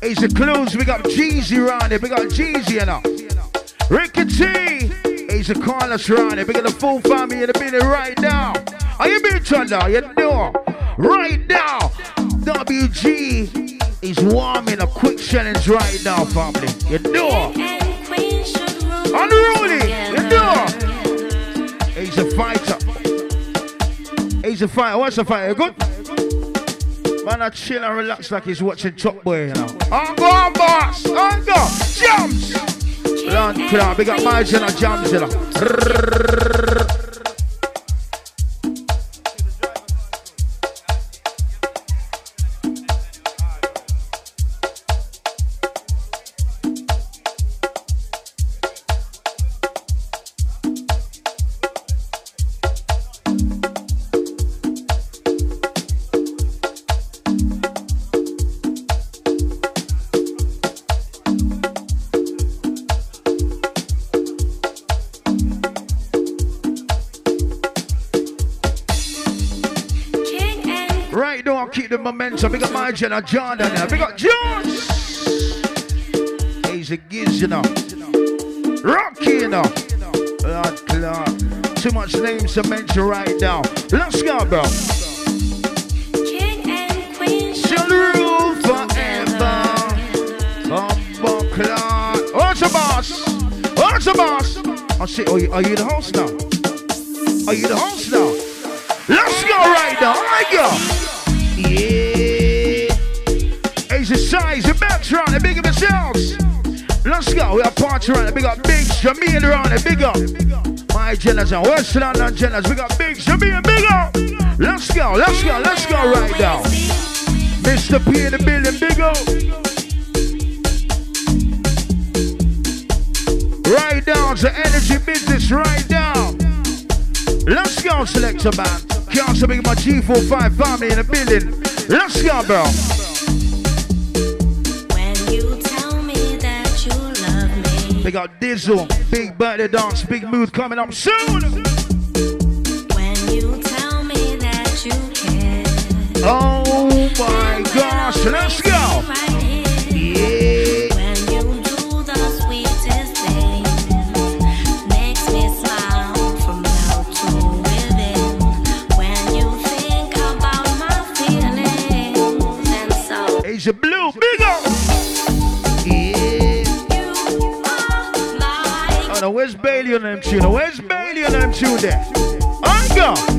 It's the clues. We got Jeezy around here. We got Jeezy you know. Ricky T. It's Carlos around here. We got the full family in the building right now. Are you being turned down? You know. Right now. WG is warming a quick challenge right now, family. You know. Unruly. You know. He's a fighter. He's a fighter. What's a fighter? Good? Man, I chill and relax like he's watching Top Boy, you know. On go on, boss! On go! Jumps! Land club, big up my and jumps, you know. Momentum. We got my Jenna uh, John down there. We got Jones. He's a giz, you know. Rocky, you know. Lord Clark. Too much names to mention right now. Let's go, bro. King and Queen shall rule forever. Bumbo Clark. What's the boss? What's the boss? Oh, I say, are you, are you the host now? Are you the host now? Let's go right now. I go. Yeah. Asia size, the backs around the big of themselves. Let's go. We are party around the big up big Jamaican around the big up. My Jennas and West London Jennas. We got big Jamaican big up. Let's go. Let's go. Let's go right now. Mr. P in the building, big up. Right down to energy business, right down. Let's go, selector man. So big my G45 family in the building. Let's go, bro. They got Dizzle, big birthday dance, big mood coming up soon. When you tell me that you care. Oh my gosh, let's go. Bailey on them tune? Where's Bailey on them tune there? I go.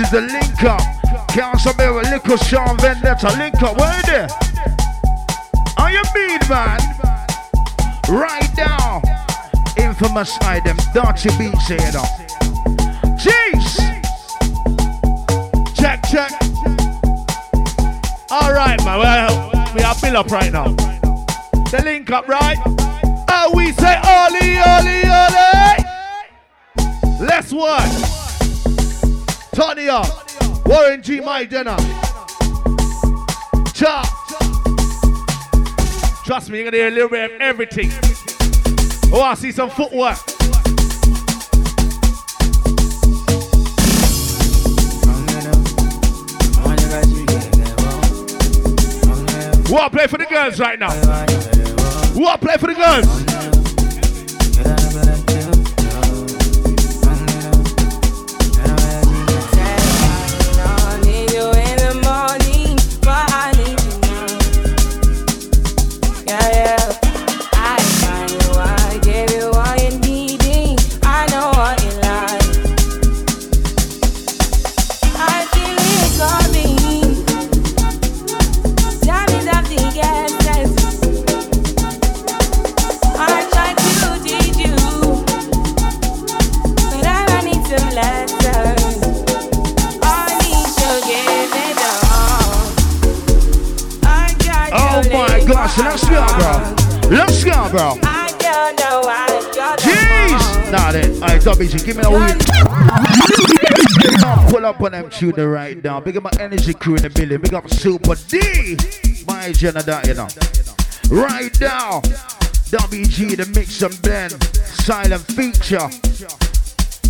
Is the link up. Mirror, Liquor, Sean Vendetta, link up. Where there? Are you mean, man? Right now. Infamous item, Dirty Beats here, though. Jeez! Check, check. All right, man. Well, we are built up right now. The link up, right? Oh, we say, Ollie, Ollie, Ollie. Let's work. Up. Warren G. My dinner. Chop. Trust me, you're gonna hear a little bit of everything. Oh, I see some footwork. What play for the girls right now? What play for the girls? Bro. Let's go, bro. Know a big one. Jeez! Nah, then. Alright, WG, give me a week. Pull up on them tune the right now. Big up my energy crew in the building. Big up Super D. My agenda that, you know. Right now. WG, the mix and blend. Silent feature.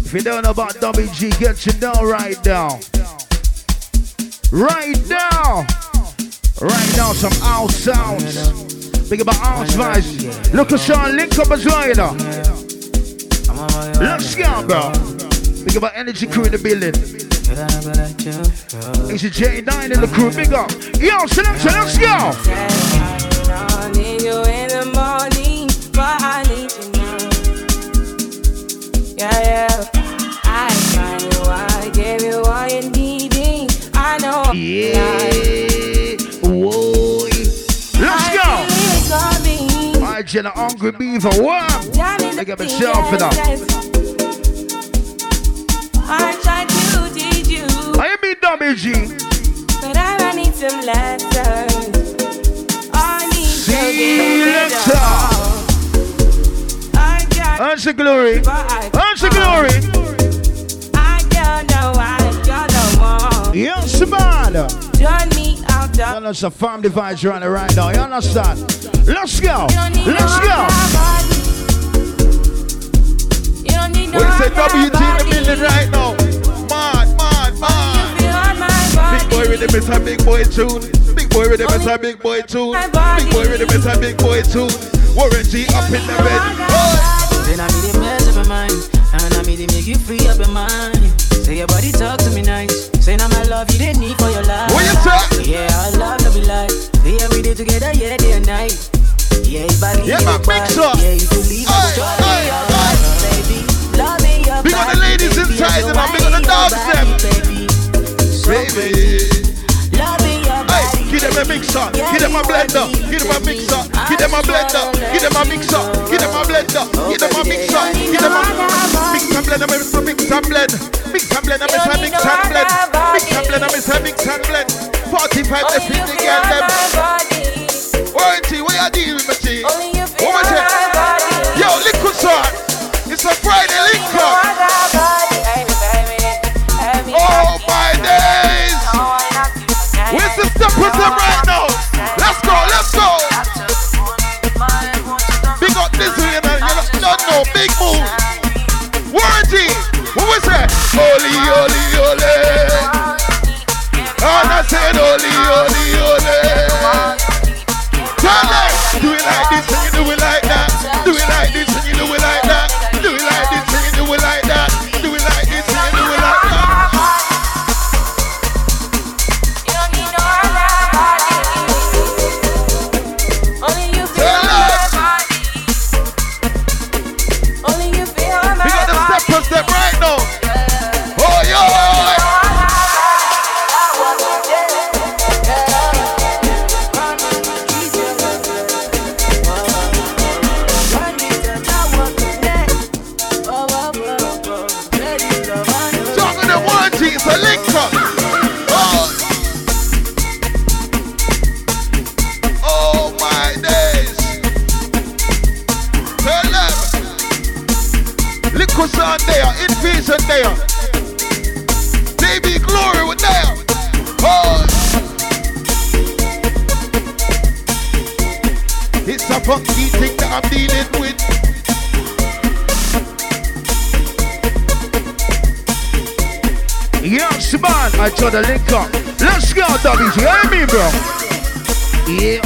If you don't know about WG, get you down right now. Right now. Right now, some out sounds. Big about Arms Vice. Look at Sean, link up as well, you know. Let's go, bro. Big about Energy Crew in the building. It's a J9 in the crew, big up. Yo, selection, let's go. Yeah, yeah. Virgin, a hungry beaver. What? I got myself that. I tried to teach you. I mean, dummy G. But I need some lessons. I need See later. Answer glory. Answer glory. It's a farm device running right now. You understand? Let's go. Let's go. We say WG in the building right now. Man, man, man. Big boy rhythm is a big boy tune. Big boy rhythm is a big boy tune. Big boy rhythm is a big boy tune. Warren G up in the bed. Then I made a mess of my mind. I make you free up your mind. Say your body talk to me nice. Say now my love you didn't need for your life. What you talk? Yeah, I love to be like. Be every day together, yeah, day and night. Yeah, body, yeah, my mix up. Yeah, you believe hey, hey, hey. baby. Love me, your big on the ladies inside and I'm big on the dogs them. Baby. baby. Hey, give them a mixer, give them a blender, give them a mixer, oh, give them a blender, give them a mixer, give them a blender, give them a mixer, give them a blend, mix and mix and blend, mix and blend, mix and mix and blend, mix and blend, mix and mix and blend. 45 left in the them. Warranty, what you deal with Yes, man, I told the link up. Let's go, WG. Hear me, bro. Yeah.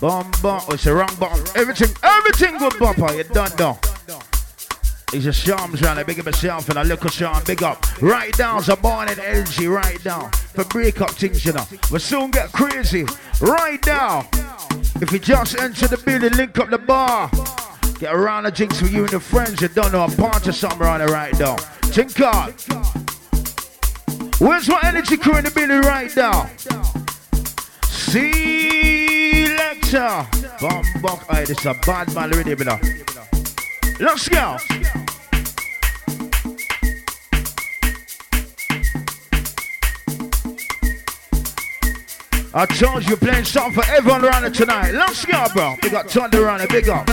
Bomb, bomb. It's a wrong bomb. Everything, everything good bumper. You done now. He's a Shams round, I big up myself and a little Sean, big up. Right down, so born in energy, right down. For break up things, you know. We soon get crazy. Right down. If you just enter the building, link up the bar. Get a round of drinks for you and your friends. You don't know a party somewhere on it right now. Think. Where's my energy crew in the building right now? Selector. Bomb buck. Hey, this is a bad man already, brother. Let's go. I told you playing something for everyone around it tonight. Let's go, bro. We got Thunder around it. Big up.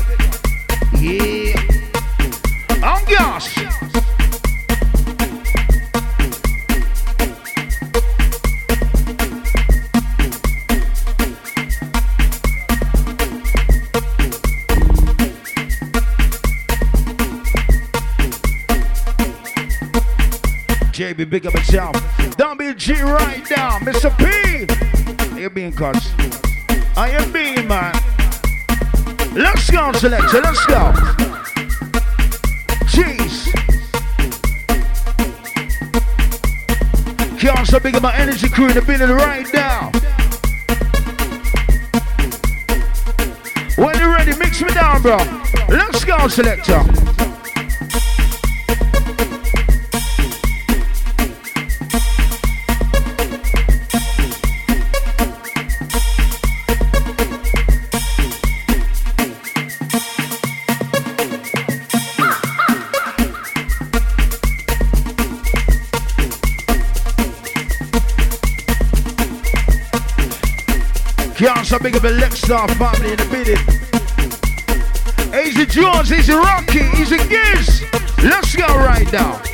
Yeah. On gas. JB, big up yourself. Don't be G right now, Mr. P. Cuss. I am being man. Let's go, selector. Let's go. Jeez. Can't so big my energy crew in the building right now. When you're ready, mix me down, bro. Let's go, selector. Big of a Lexar family in the building. Easy Jones, easy Rocky, easy Giz. Let's go right now.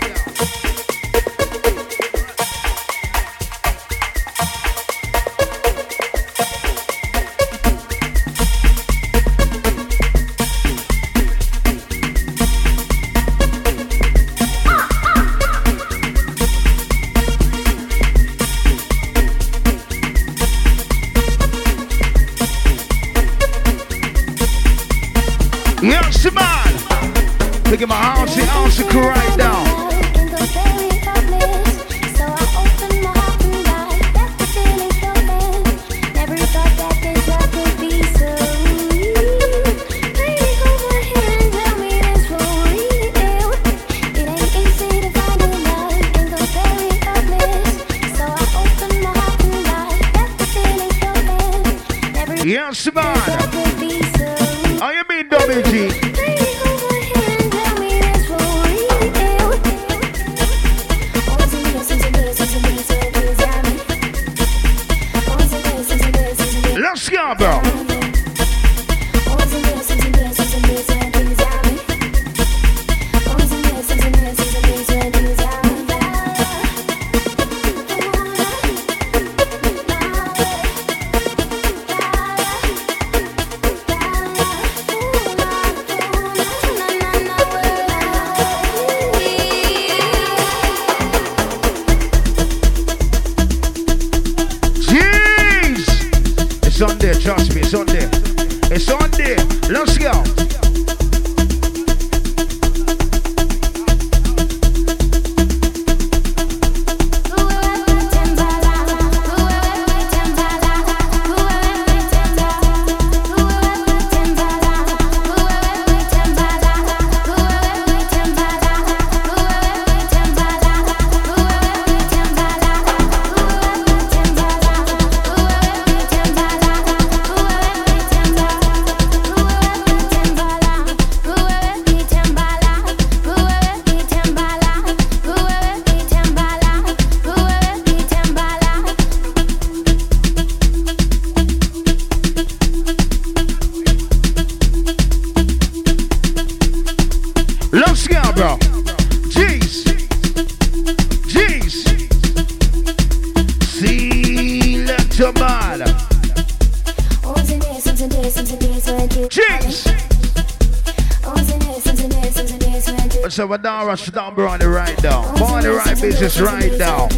Myself a Dara number on the right now. On the right business right now.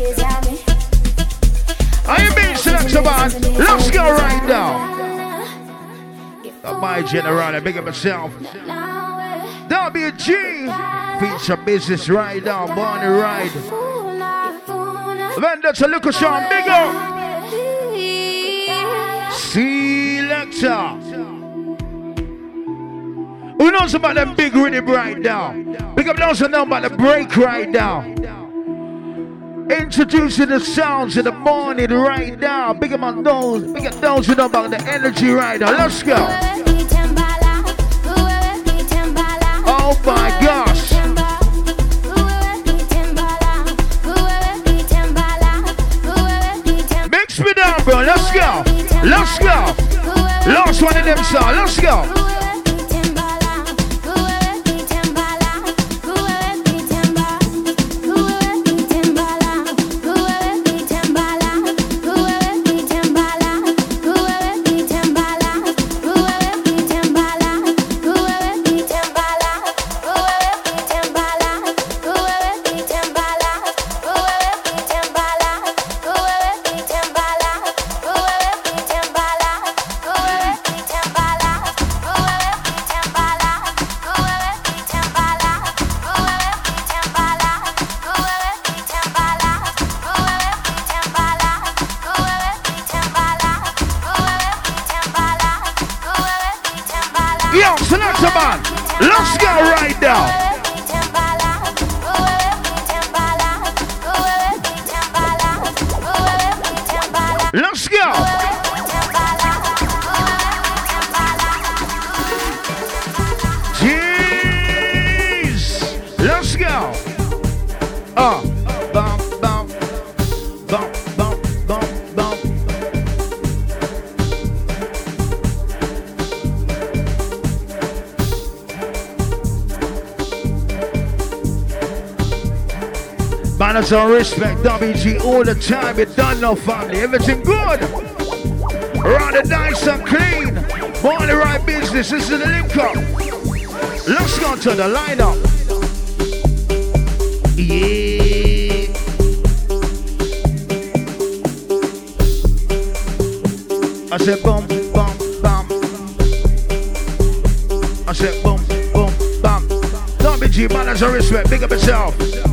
Are you being selected, man? Let's go right now. My general, I big up myself. WG feature business right now. Born the that's a look at Sean Bigger. Selector. Knows about them big rhythm right now? Big up those know about the break right now. Introducing the sounds in the morning right now. Big up on those, big up those who know about the energy right now. Let's go. Oh my gosh. Mix me down, bro. Let's go. Let's go. Last one of them songs. Let's go. Come on. Let's go right now. Some respect, WG all the time. You done no family, everything good. Run the nice and clean. Born the right business. This is the link up. Let's go to the lineup. Yeah. I said boom, boom, bam. I said boom, boom, bam. WG, man, as a respect. Big up yourself.